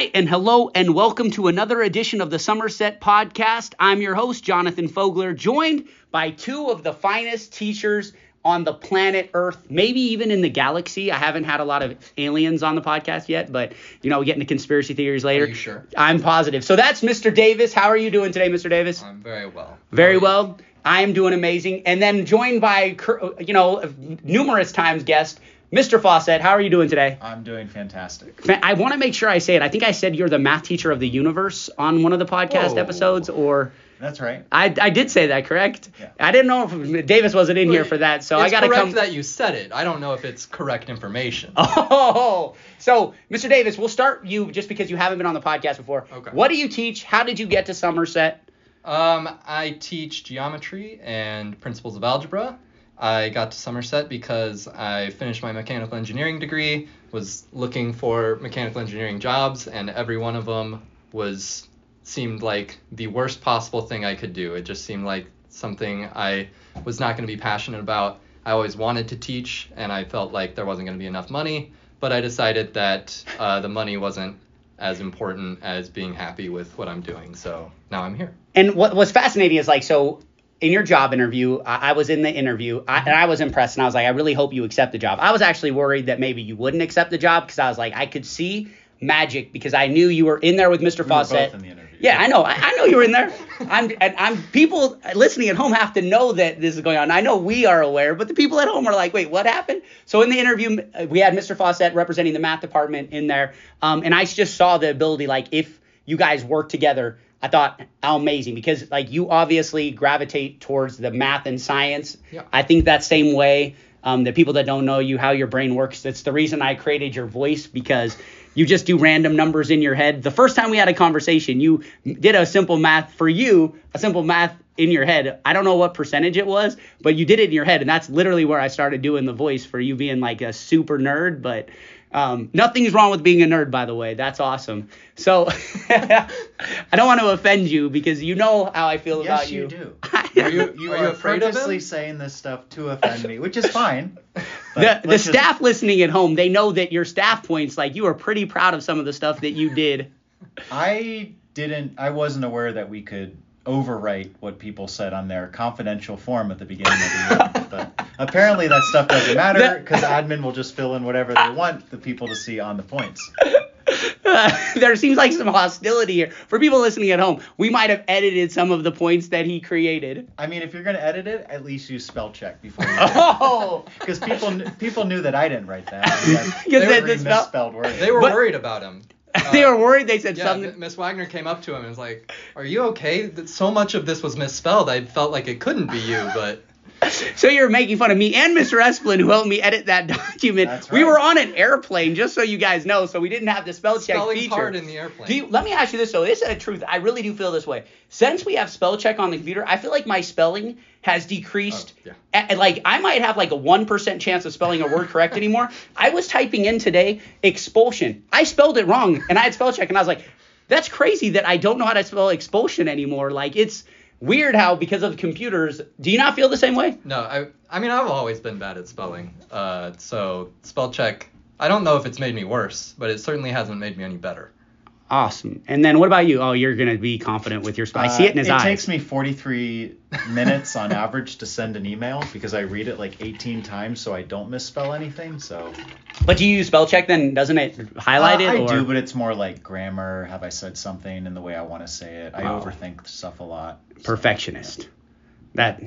Hi, and hello, and welcome to another edition of the Somerset Podcast. I'm your host, Jonathan Fogler, joined by two of the finest teachers on the planet Earth, maybe even in the galaxy. I haven't had a lot of aliens on the podcast yet, but you know, we get into conspiracy theories later. Sure? I'm positive. So that's Mr. Davis. How are you doing today, Mr. Davis? I'm very well. Very How are you? well. I am doing amazing. And then joined by, you know, numerous times guest, Mr. Faucette. How are you doing today? I'm doing fantastic. I want to make sure I say it. I think I said you're the math teacher of the universe on one of the podcast Whoa. episodes, or That's right. I, I did say that, correct? Yeah. I didn't know if Davis wasn't in here for that, so I it's got to correct that you said it. I don't know if it's correct information. Oh, so Mr. Davis, we'll start you just because you haven't been on the podcast before. Okay. What do you teach? How did you get to Somerset? Um, I teach geometry and principles of algebra. I got to Somerset because I finished my mechanical engineering degree, was looking for mechanical engineering jobs, and every one of them was seemed like the worst possible thing I could do. It just seemed like something I was not going to be passionate about. I always wanted to teach, and I felt like there wasn't going to be enough money, but I decided that uh, the money wasn't as important as being happy with what I'm doing. So now I'm here. And what what's fascinating is like so in your job interview, I, I was in the interview I, and I was impressed and I was like, I really hope you accept the job. I was actually worried that maybe you wouldn't accept the job because I was like, I could see magic because I knew you were in there with Mr. We Faucette. both in the interview. Yeah, I know. I, I know you were in there. I'm, and I'm people listening at home have to know that this is going on. I know we are aware, but the people at home are like, wait, what happened? So in the interview, uh, we had Mr. Faucette representing the math department in there, um, and I just saw the ability, like, if you guys work together, I thought how amazing because like you obviously gravitate towards the math and science. Yeah. I think that same way. Um, the people that don't know you, how your brain works, that's the reason I created your voice because you just do random numbers in your head. The first time we had a conversation, you did a simple math for you, a simple math in your head. I don't know what percentage it was, but you did it in your head, and that's literally where I started doing the voice for you being like a super nerd. But um, nothing's wrong with being a nerd, by the way. That's awesome. So I don't want to offend you because you know how I feel Yes, about you Yes, you. do. Are you- You are are you afraid of purposely him? saying this stuff to offend me, which is fine. the the just- staff listening at home, they know that your staff points like you are pretty proud of some of the stuff that you did. I didn't. I wasn't aware that we could overwrite what people said on their confidential form at the beginning of the year. but apparently that stuff doesn't matter because admin will just fill in whatever they want the people to see on the points. there seems like some hostility here. For people listening at home, we might have edited some of the points that he created. I mean, if you're gonna edit it, at least use spell check before you. Oh, Because people people knew that I didn't write that. I mean, that's Because very they misspelled- misspelled words. They were But- worried about him. they were worried. They said Yeah, something. Miss Wagner came up to him and was like, "Are you okay? That So much of this was misspelled. I felt like it couldn't be you, but So you're making fun of me and Mr. Esplin, who helped me edit that document. That's We were on an airplane, just so you guys know, so we didn't have the spell check spelling's feature. hard in the airplane." Do you, let me ask you this though. This is a truth. I really do feel this way. Since we have spell check on the computer, I feel like my spelling has decreased. Oh, yeah. A- like I might have like a one percent chance of spelling a word correct anymore. I was typing in today expulsion. I spelled it wrong, and I had spell check, and I was like, "That's crazy that I don't know how to spell expulsion anymore." Like it's weird how because of computers. Do you not feel the same way? no, I I mean I've always been bad at spelling. Uh, so spell check. I don't know if it's made me worse, but it certainly hasn't made me any better. Awesome. And then what about you? Oh, you're gonna be confident with your spell. I see it in his Uh, eyes. It takes me 43 minutes on average to send an email because I read it like 18 times so I don't misspell anything. So But do you use spell check then? Doesn't it highlight Uh, it? I or? do, but it's more like grammar. Have I said something in the way I want to say it? I Oh. overthink stuff a lot. so- perfectionist. That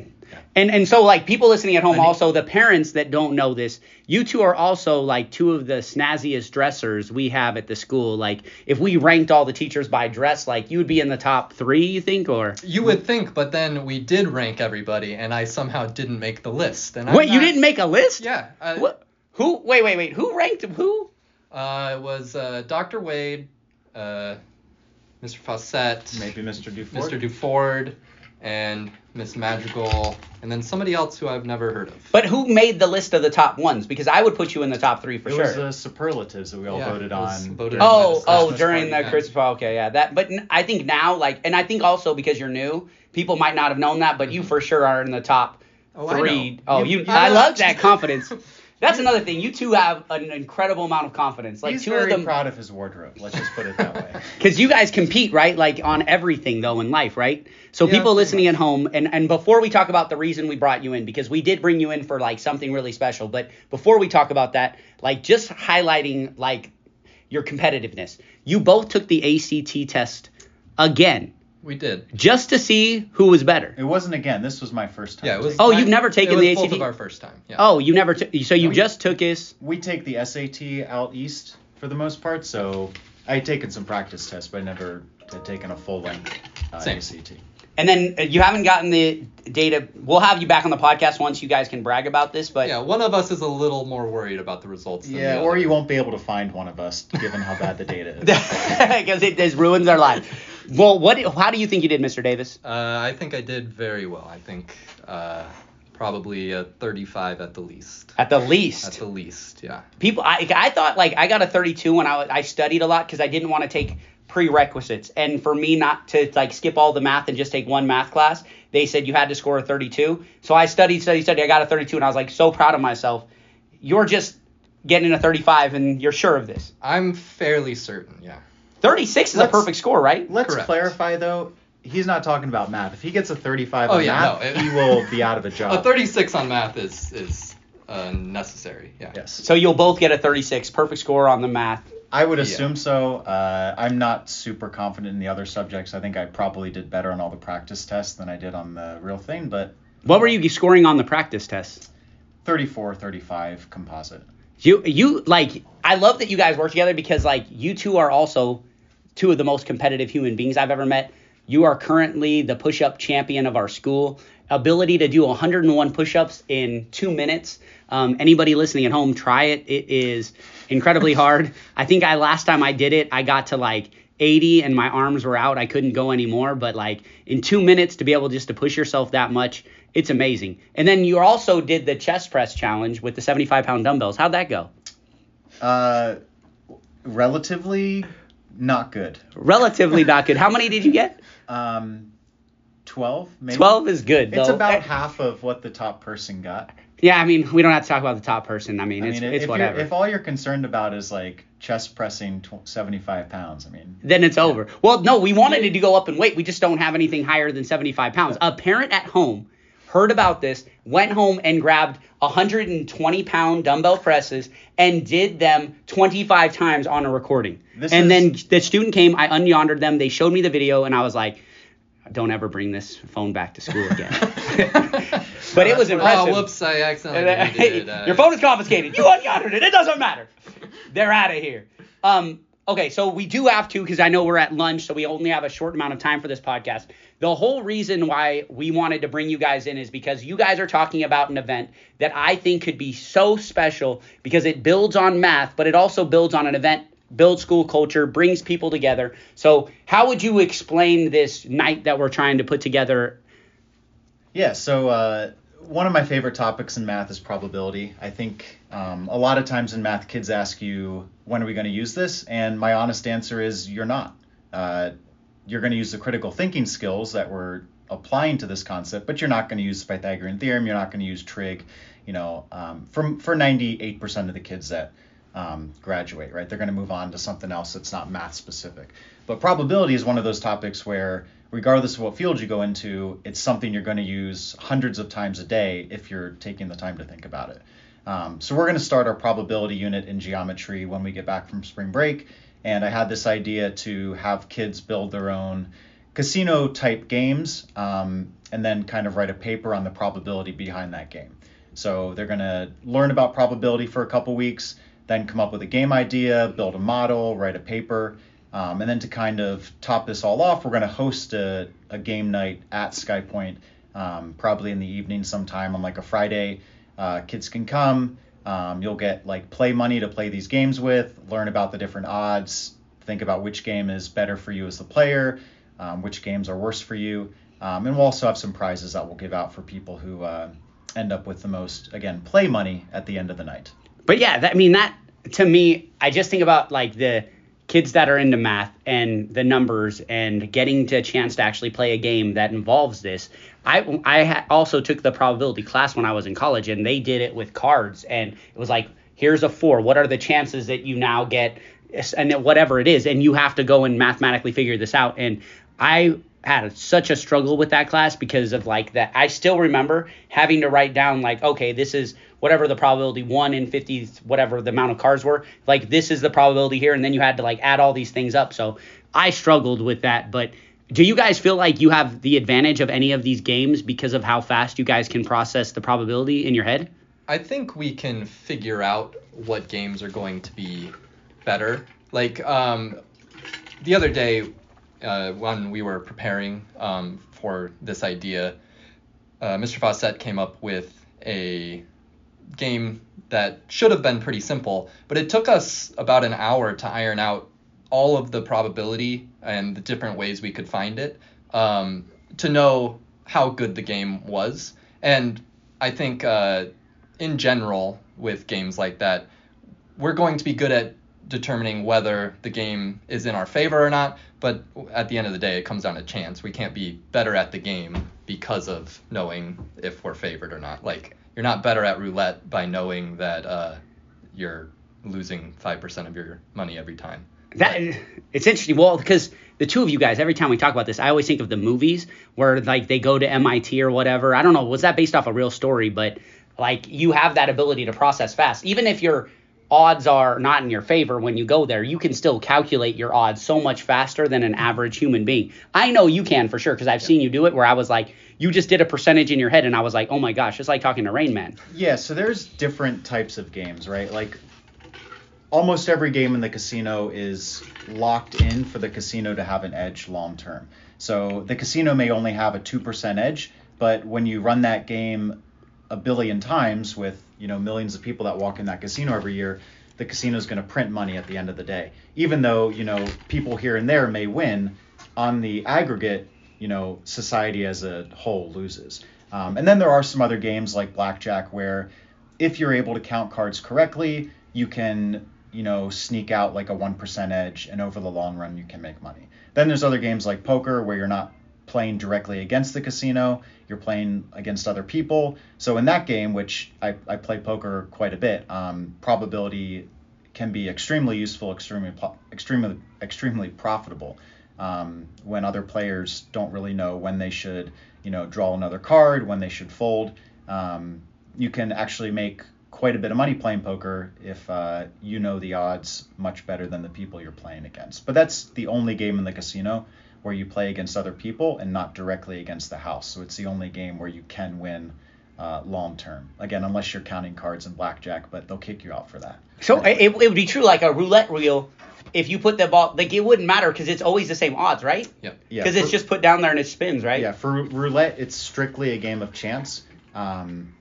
and and so like people listening at home I need- also the parents that don't know this, you two are also like two of the snazziest dressers we have at the school. Like if we ranked all the teachers by dress, like you would be in the top three, you think, or You would think, but then we did rank everybody, and I somehow didn't make the list. And I'm wait, you didn't make a list? Yeah. Uh, What? Who? Wait, wait, wait. Who ranked who? Uh, it was uh, Dr. Wade, uh, Mr. Faucette, Maybe Mr. Dufort. Mr. Duford, and Miss Magical, and then somebody else who I've never heard of. But who made the list of the top ones? Because I would put you in the top three for it sure. was the superlatives that we all Yeah, voted on. voted. Oh, oh, Christmas during the party. yeah. Christmas oh, okay, yeah. That, but n- I think now, like, and I think also because you're new, people might not have known that, but you mm-hmm. for sure are in the top Oh, I know. Oh, You- you, you I love that confidence. That's another thing. You two have an incredible amount of confidence. Like He's two very of them, proud of his wardrobe. Let's just put it that way. because you guys compete, right? Like on everything though in life, right? So Yeah, people listening much. at home, and and before we talk about the reason we brought you in, because we did bring you in for like something really special, but before we talk about that, like just highlighting like your competitiveness. You both took the ACT test again, We did. just to see who was better. It wasn't again. This was my first time. Yeah, it was. Oh, mine- you've never taken it was the both ACT? of our first time. Yeah. Oh, you never took. So you We- just took his. We take the SAT out east for the most part, so I had taken some practice tests, but I never had taken a full length uh, Same. ACT. And then uh, you haven't gotten the data. We'll have you back on the podcast once you guys can brag about this. But Yeah, one of us is a little more worried about the results. Than Yeah, the or you won't be able to find one of us, given how bad the data is. because it just ruins our life. Well, what? How do you think you did, Mr. Davis? Uh, I think I did very well. I think uh, probably a 35 at the least. At the least, At the least, yeah. people. I I thought like I got a 32 when I I studied a lot because I didn't want to take prerequisites, and for me not to like skip all the math and just take one math class, they said you had to score a 32. So I studied, studied, studied. I got a 32, and I was like so proud of myself. You're just getting a 35, and you're sure of this. I'm fairly certain, yeah. 36 is a Let's- perfect score, right? Let's Correct. clarify though. He's not talking about math. If he gets a 35 Oh, on yeah, math, no, it- he will be out of a job. A 36 on math is is uh, necessary, yeah. Yes. So you'll both get a 36, perfect score on the math. I would Yeah. assume so. Uh, I'm not super confident in the other subjects. I think I probably did better on all the practice tests than I did on the real thing, but What were you scoring on the practice test? 34, 35 composite. You you like I love that you guys work together because like you two are also two of the most competitive human beings I've ever met. You are currently the push-up champion of our school. Ability to do 101 push-ups in two minutes. Um, anybody listening at home, try it. It is incredibly hard. I think I last time I did it, I got to like 80 and my arms were out. I couldn't go anymore. But like in two minutes to be able just to push yourself that much, it's amazing. And then you also did the chest press challenge with the 75 pound dumbbells. How'd that go? Uh, relatively not good. Relatively not good. How many did you get? Um, 12, maybe? 12 is good. It's about half of what the top person got. Yeah, I mean, we don't have to talk about the top person. I mean, I it's, mean, it's if, whatever. If all you're concerned about is like chest pressing tw- 75 pounds, I mean, then it's over. Well, no, we wanted it to go up in weight. We just don't have anything higher than 75 pounds. A parent at home heard about this, went home and grabbed 120 pound dumbbell presses and did them 25 times on a recording. This and is- then the student came, I unyondered them, they showed me the video, and I was like, don't ever bring this phone back to school again. but it was impressive. Oh, whoops! I accidentally deleted, uh, Your phone is confiscated. You unyondered it. It doesn't matter. They're out of here. Um, okay, so we do have to because I know we're at lunch, so we only have a short amount of time for this podcast. The whole reason why we wanted to bring you guys in is because you guys are talking about an event that I think could be so special because it builds on math, but it also builds on an event, builds school culture, brings people together. So, how would you explain this night that we're trying to put together? Yeah, so uh, one of my favorite topics in math is probability. I think um, a lot of times in math, kids ask you, when are we going to use this? And my honest answer is, you're not. Uh, you're going to use the critical thinking skills that we're applying to this concept, but you're not going to use the Pythagorean theorem. You're not going to use trig. You know, um, for for 98% of the kids that um, graduate, right? They're going to move on to something else that's not math specific. But probability is one of those topics where, regardless of what field you go into, it's something you're going to use hundreds of times a day if you're taking the time to think about it. Um, so we're going to start our probability unit in geometry when we get back from spring break. And I had this idea to have kids build their own casino type games um, and then kind of write a paper on the probability behind that game. So they're going to learn about probability for a couple weeks, then come up with a game idea, build a model, write a paper. Um, and then to kind of top this all off, we're going to host a, a game night at SkyPoint, um, probably in the evening sometime on like a Friday. Uh, kids can come. Um, you'll get like play money to play these games with, learn about the different odds, think about which game is better for you as the player, um, which games are worse for you. Um, and we'll also have some prizes that we'll give out for people who uh, end up with the most, again, play money at the end of the night. But yeah, that, I mean that to me, I just think about like the kids that are into math and the numbers and getting to a chance to actually play a game that involves this. I I also took the probability class when I was in college, and they did it with cards, and it was like, here's a four. What are the chances that you now get, and whatever it is, and you have to go and mathematically figure this out. And I had such a struggle with that class because of like that. I still remember having to write down like, okay, this is whatever the probability one in 50, whatever the amount of cars were. Like this is the probability here, and then you had to like add all these things up. So I struggled with that, but. Do you guys feel like you have the advantage of any of these games because of how fast you guys can process the probability in your head? I think we can figure out what games are going to be better. Like um, the other day, uh, when we were preparing um, for this idea, uh, Mr. Faucette came up with a game that should have been pretty simple, but it took us about an hour to iron out all of the probability and the different ways we could find it um, to know how good the game was. And I think uh, in general, with games like that, we're going to be good at determining whether the game is in our favor or not. But at the end of the day, it comes down to chance. We can't be better at the game because of knowing if we're favored or not. Like you're not better at roulette by knowing that uh, you're losing five percent of your money every time. That it's interesting. Well, because the two of you guys, every time we talk about this, I always think of the movies where like they go to MIT or whatever. I don't know, was that based off a real story? But like you have that ability to process fast, even if your odds are not in your favor when you go there, you can still calculate your odds so much faster than an average human being. I know you can for sure because I've seen you do it where I was like, you just did a percentage in your head and I was like, oh my gosh, it's like talking to Rain Man. Yeah, so there's different types of games, right? Like almost every game in the casino is locked in for the casino to have an edge long term. So the casino may only have a 2% edge, but when you run that game a billion times with, you know, millions of people that walk in that casino every year, the casino is going to print money at the end of the day. Even though, you know, people here and there may win, on the aggregate, you know, society as a whole loses. Um, and then there are some other games like blackjack where if you're able to count cards correctly, you can you know, sneak out like a 1% edge, and over the long run, you can make money. Then there's other games like poker where you're not playing directly against the casino, you're playing against other people. So in that game, which I, I play poker quite a bit, um, probability can be extremely useful, extremely, extremely, extremely profitable. Um, when other players don't really know when they should, you know, draw another card, when they should fold. Um, you can actually make quite a bit of money playing poker if uh, you know the odds much better than the people you're playing against. But that's the only game in the casino where you play against other people and not directly against the house. So it's the only game where you can win uh, long term. Again, unless you're counting cards in blackjack, but they'll kick you out for that. So it, it would be true like a roulette wheel. If you put the ball, like it wouldn't matter because it's always the same odds, right? Yep. Yeah. Because it's just put down there and it spins, right? Yeah, for roulette, it's strictly a game of chance. Um,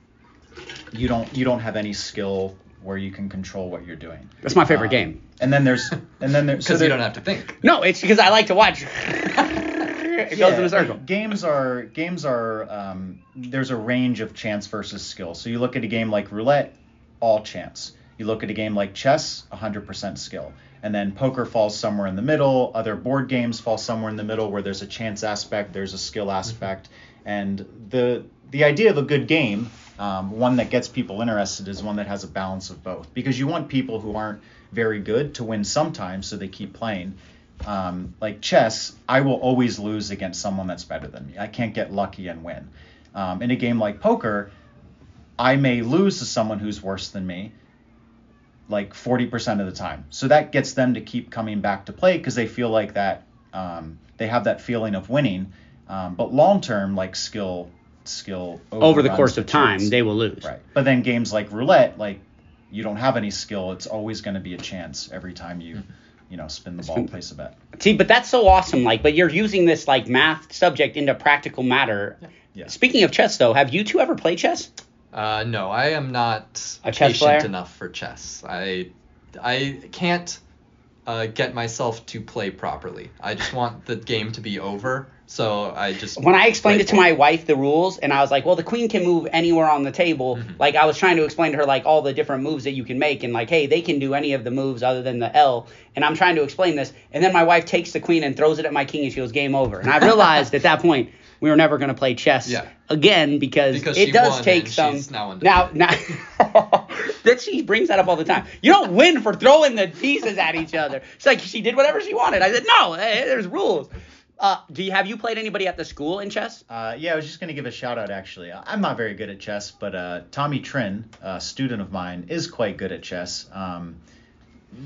you don't you don't have any skill where you can control what you're doing. That's my favorite Um, game. And then there's and then there's Because you don't have to think. No, it's because I like to watch. it goes in a circle. games are games are um, there's a range of chance versus skill. So you look at a game like roulette, all chance. You look at a game like chess, 100% skill. And then poker falls somewhere in the middle. Other board games fall somewhere in the middle where there's a chance aspect, there's a skill aspect, and the the idea of a good game, um, one that gets people interested, is one that has a balance of both. Because you want people who aren't very good to win sometimes, so they keep playing. Um, like chess, I will always lose against someone that's better than me. I can't get lucky and win. Um, in a game like poker, I may lose to someone who's worse than me, like 40% of the time. So that gets them to keep coming back to play because they feel like that um, they have that feeling of winning. Um, but long term, like skill, skill Over the course of time, chance. they will lose. Right. But then games like roulette, like you don't have any skill. It's always going to be a chance every time you, Mm-hmm. you know, spin the ball, place a bet. See, but that's so awesome. Like, but you're using this like math subject into practical matter. Yeah. Speaking of chess, though, have you two ever played chess? Uh, no, I am not A chess patient player? enough for chess. I I can't uh, get myself to play properly. I just want the game to be over, so I just. when I explained play it to my wife the rules, and I was like, well, the queen can move anywhere on the table. Mm-hmm. Like I was trying to explain to her like all the different moves that you can make, and like, hey, they can do any of the moves other than the L. And I'm trying to explain this, and then my wife takes the queen and throws it at my king, and she goes, game over. And I realized at that point we were never going to play chess Yeah. again because, Because it does take some. now now, now that she brings that up all the time. You don't win for throwing the pieces at each other. It's like she did whatever she wanted. I said, no, hey, there's rules. Uh, do you have you played anybody at the school in chess? Uh, yeah, I was just gonna give a shout out actually. I'm not very good at chess, but uh, Tommy Trin, a student of mine, is quite good at chess. Um,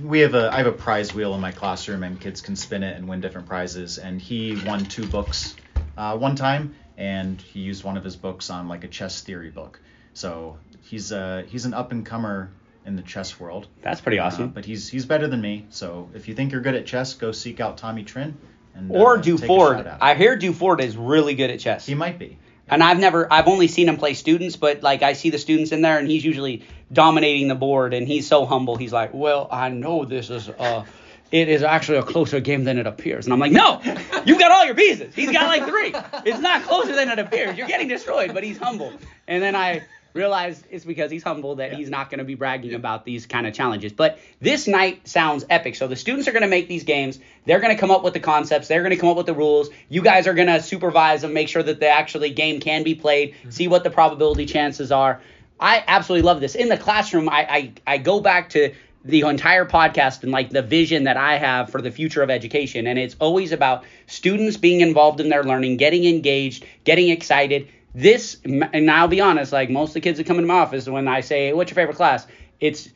we have a I have a prize wheel in my classroom, and kids can spin it and win different prizes. And he won two books uh, one time, and he used one of his books on like a chess theory book. So he's uh, he's an up and comer in the chess world. That's pretty Uh, awesome. but he's he's better than me. So if you think you're good at chess, go seek out Tommy Trin. And, or uh, Do take a Ford. shout out. I hear Do Ford is really good at chess. He might be. And I've never, I've only seen him play students, but like I see the students in there, and he's usually dominating the board, and he's so humble. He's like, "Well, I know this is, uh, it is actually a closer game than it appears." And I'm like, "No, you've got all your pieces. He's got like three. It's not closer than it appears. You're getting destroyed." But he's humble. And then I realized it's because he's humble that he's not going to be bragging about these kind of challenges. But this night sounds epic. So the students are going to make these games. They're going to come up with the concepts. They're going to come up with the rules. You guys are going to supervise them, make sure that the actually game can be played, mm-hmm. see what the probability chances are. I absolutely love this. In the classroom, I, I, I go back to the entire podcast and like the vision that I have for the future of education. And it's always about students being involved in their learning, getting engaged, getting excited. This, and I'll be honest, like most of the kids that come into my office, when I say, what's your favorite class? It's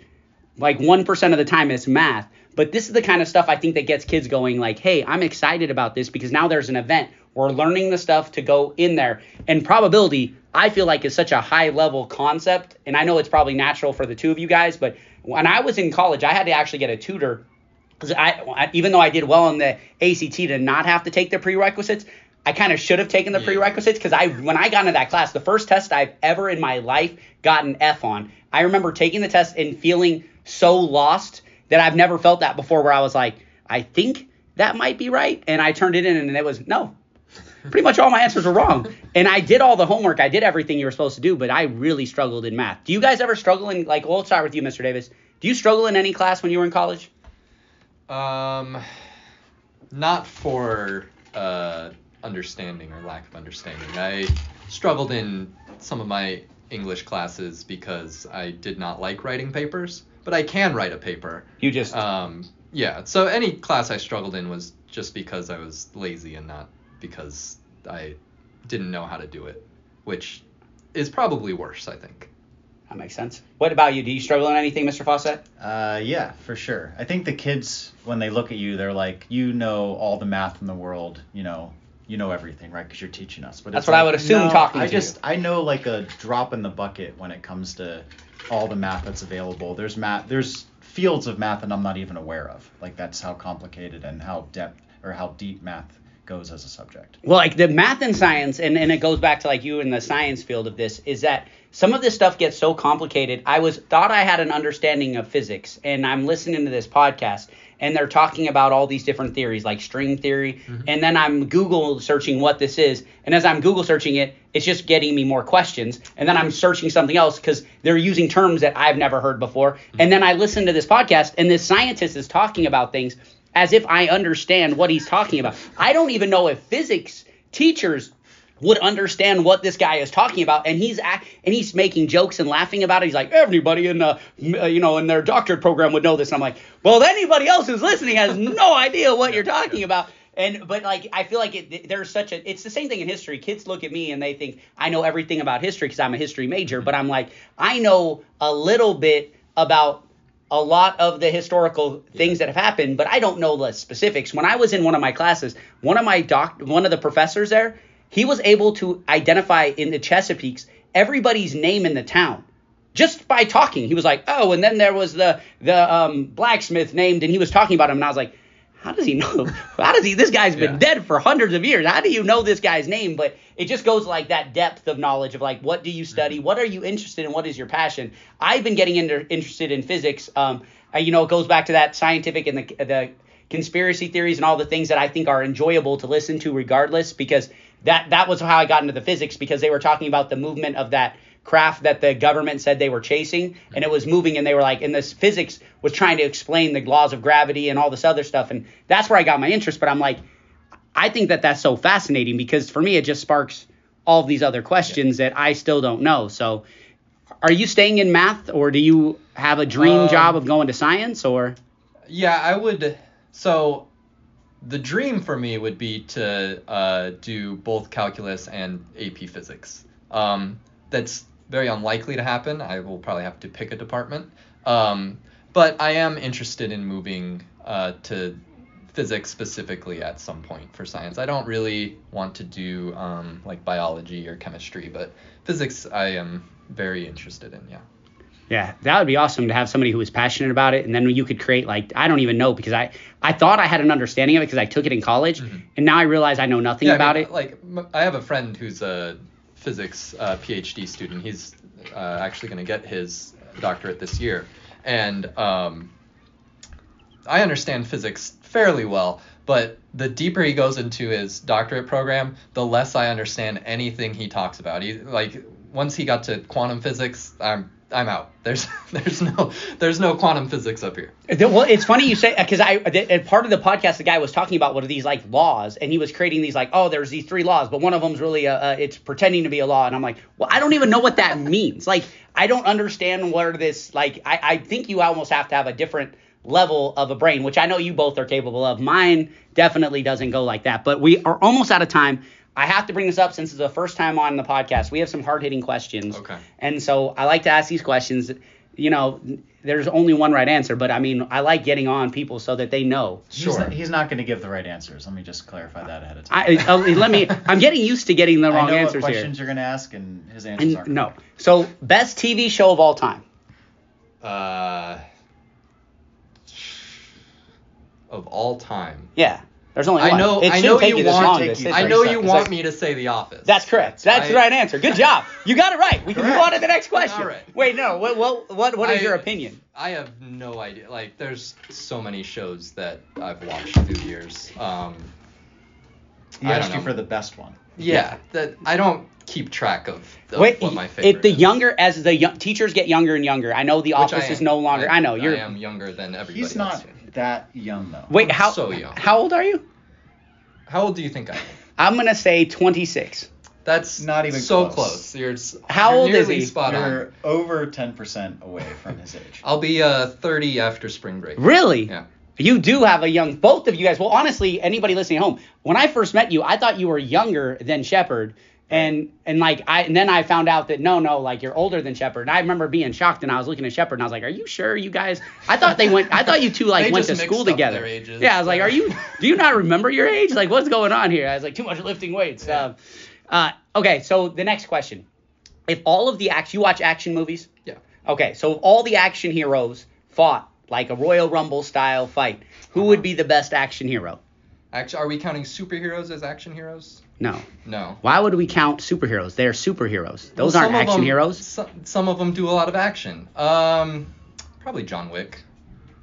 like 1% of the time it's math. But this is the kind of stuff I think that gets kids going like, hey, I'm excited about this because now there's an event. We're learning the stuff to go in there. And probability, I feel like, is such a high level concept. And I know it's probably natural for the two of you guys, but when I was in college, I had to actually get a tutor because I, even though I did well in the ACT to not have to take the prerequisites, I kind of should have taken the Yeah. prerequisites because I when I got into that class, the first test I've ever in my life gotten F on. I remember taking the test and feeling so lost that I've never felt that before. Where I was like, I think that might be right, and I turned it in, and it was no. Pretty much all my answers were wrong, and I did all the homework. I did everything you were supposed to do, but I really struggled in math. Do you guys ever struggle in like? Well, start with you, Mr. Davis. Do you struggle in any class when you were in college? Um, not for uh, understanding or lack of understanding. I struggled in some of my English classes because I did not like writing papers, but I can write a paper. You just Um, yeah. So any class I struggled in was just because I was lazy and not because I didn't know how to do it, which is probably worse, I think. that makes sense. What about you? Do you struggle in anything, Mr. Faucette? Uh, yeah, for sure. I think the kids, when they look at you, they're like, you know all the math in the world, you know, you know everything, right? Because you're teaching us. But That's what I would assume no, talking I to just, you. I know like a drop in the bucket when it comes to all the math that's available. There's math, there's fields of math that I'm not even aware of. Like that's how complicated and how depth or how deep math goes as a subject. Well, like the math and science, and, and it goes back to like you in the science field of this, is that some of this stuff gets so complicated. I was thought I had an understanding of physics, and I'm listening to this podcast, and they're talking about all these different theories, like string theory, mm-hmm. and then I'm Google searching what this is, and as I'm Google searching it, it's just getting me more questions, and then I'm searching something else because they're using terms that I've never heard before, mm-hmm. and then I listen to this podcast, and this scientist is talking about things as if I understand what he's talking about. I don't even know if physics teachers would understand what this guy is talking about. And he's and he's making jokes and laughing about it. He's like everybody in uh, you know in their doctorate program would know this. And i'm like well anybody else who's listening has no idea what you're talking about. And but like i feel like it, there's such a it's the same thing in history. Kids look at me and they think i know everything about history because i'm a history major. But i'm like i know a little bit about a lot of the historical things that have happened, but I don't know the specifics. When I was in one of my classes, one of my doc, one of the professors there, he was able to identify in the Chesapeake's everybody's name in the town just by talking. He was like, "Oh, and then there was the the um, blacksmith named," and he was talking about him, and I was like, "How does he know? How does he? This guy's been Yeah. dead for hundreds of years. How do you know this guy's name?" But it just goes like that depth of knowledge of like, what do you study? What are you interested in? What is your passion? I've been getting into, interested in physics. Um, uh, you know, it goes back to that scientific and the the conspiracy theories and all the things that I think are enjoyable to listen to regardless because that that was how I got into the physics because they were talking about the movement of that craft that the government said they were chasing and it was moving and they were like in this physics was trying to explain the laws of gravity and all this other stuff and that's where I got my interest but I'm like I think that that's so fascinating because for me it just sparks all these other questions that I still don't know so are you staying in math or do you have a dream Um, job of going to science or Yeah, I would. So, the dream for me would be to uh, do both calculus and AP physics. Um, that's very unlikely to happen. I will probably have to pick a department. Um, but I am interested in moving uh, to physics specifically at some point for science. I don't really want to do um, like biology or chemistry, but physics I am very interested in. Yeah. Yeah, that would be awesome to have somebody who was passionate about it, and then you could create like I don't even know because I I thought I had an understanding of it because I took it in college, and now I realize I know nothing Mm-hmm. Yeah, I about mean, it. Like I have a friend who's a physics uh, PhD student. He's uh, actually going to get his doctorate this year, and um, I understand physics fairly well. But the deeper he goes into his doctorate program, the less I understand anything he talks about. He like once he got to quantum physics, I'm I'm out. There's there's no there's no quantum physics up here. Well, it's funny you say because I part of the podcast the guy was talking about what are these like laws, and he was creating these like oh there's these three laws, but one of them's really a, uh, it's pretending to be a law, and I'm like well I don't even know what that means. Like I don't understand where this like I I think you almost have to have a different level of a brain, which I know you both are capable of. Mine definitely doesn't go like that, but we are almost out of time. I have to bring this up since it's the first time on the podcast. We have some hard hitting questions. Okay. And so I like to ask these questions. You know, there's only one right answer, but I mean, I like getting on people so that they know. He's Sure. not, he's not going to give the right answers. Let me just clarify that ahead of time. I, uh, let me. I'm getting used to getting the I wrong know what answers here. questions you're going to ask, and his answers And aren't. no. So best TV show of all time. Uh, of all time. Yeah. There's only I one. know- It I know take you you want- long take you- I know you seconds. want me to say The Office. That's correct. That's the right answer. Good job. You got it right. We can move on to the next question. All right. Wait, no. What what what, what is I- your opinion? I have no idea. Like, there's so many shows that I've watched through the years. Um, He I asked you for the best one. yeah, that I don't keep track of, of Wait, what my favorite. if the is. younger as the young, teachers get younger and younger. I know the Which I office is no longer. I, know you're. I am younger than everybody He's else. not that young though. Wait, I'm how so young. how old are you? How old do you think I am? I'm gonna say 26. That's Not even so close. close. You're How you're old is he? Spot. You're over 10% away from his age. I'll be uh 30 after spring break. Really? Yeah. You do have a young, both of you guys. Well, honestly, anybody listening at home, when I first met you, I thought you were younger than Shepard, and and like I, and then I found out that no, no, like you're older than Shepard. I remember being shocked, and I was looking at Shepard, and I was like, "Are you sure, you guys?" I thought they went, I thought you two like They went to just school mixed up together. their ages. Yeah, I was like, "Are you? Do you not remember your age? Like, what's going on here?" I was like, "Too much lifting weights." Um, uh, okay, so the next question: If all of the action, you watch action movies? Yeah. Okay, so if all the action heroes fought like a Royal Rumble style fight, who would be the best action hero? Actually, are we counting superheroes as action heroes? No. No. Why would we count superheroes? They're superheroes. Those Well, aren't some of action them- heroes. Some, some of them do a lot of action. Um, probably John Wick.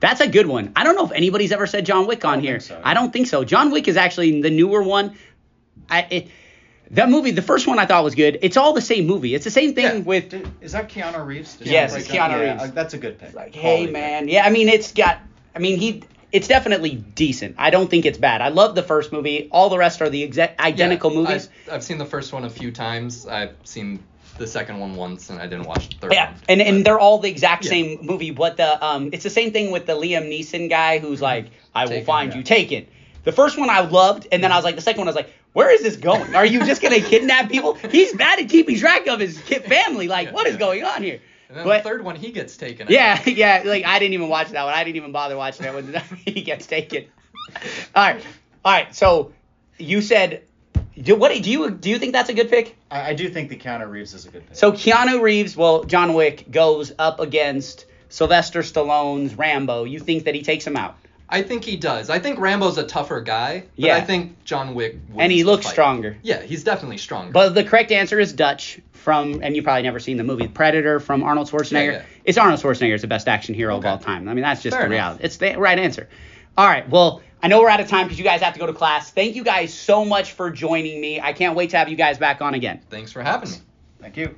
That's a good one. I don't know if anybody's ever said John Wick on don't here. so. I don't think so. John Wick is actually the newer one. I it, that movie, the first one I thought was good. It's all the same movie. It's the same thing Yeah. with Did, is that Keanu Reeves? Did Yes, it's Keanu yeah, Reeves. uh, that's a good pick. like, hey Quality pick. man, yeah. I mean, it's got. I mean, he. It's definitely decent. I don't think it's bad. I love the first movie. All the rest are the exact identical Yeah, movies. I've, I've seen the first one a few times. I've seen the second one once, and I didn't watch the third Yeah, one. and, and they're all the exact Yeah. same movie, but the um, it's the same thing with the Liam Neeson guy who's like, I will Taken, find yeah. you, take it. The first one I loved, and then I was like, the second one I was like, where is this going? Are you just gonna kidnap people? He's bad at keeping track of his family. Like, what is going on here? And then But the third one, he gets taken. yeah, out. yeah, like I didn't even watch that one. I didn't even bother watching that one. he gets taken. All right, all right. So you said, do, what do you do? You think that's a good pick? I, I do think that Keanu Reeves is a good pick. So Keanu Reeves, well, John Wick goes up against Sylvester Stallone's Rambo. You think that he takes him out? I think he does. I think Rambo's a tougher guy, but Yeah. I think John Wick And he looks fight. stronger. Yeah, he's definitely stronger. But the correct answer is Dutch from, and you've probably never seen the movie Predator from Arnold Schwarzenegger. Yeah, yeah. It's Arnold Schwarzenegger is the best action hero of all time. I mean, that's just Fair the enough. reality. It's the right answer. All right. Well, I know we're out of time because you guys have to go to class. Thank you guys so much for joining me. I can't wait to have you guys back on again. Thanks for having me. Thank you.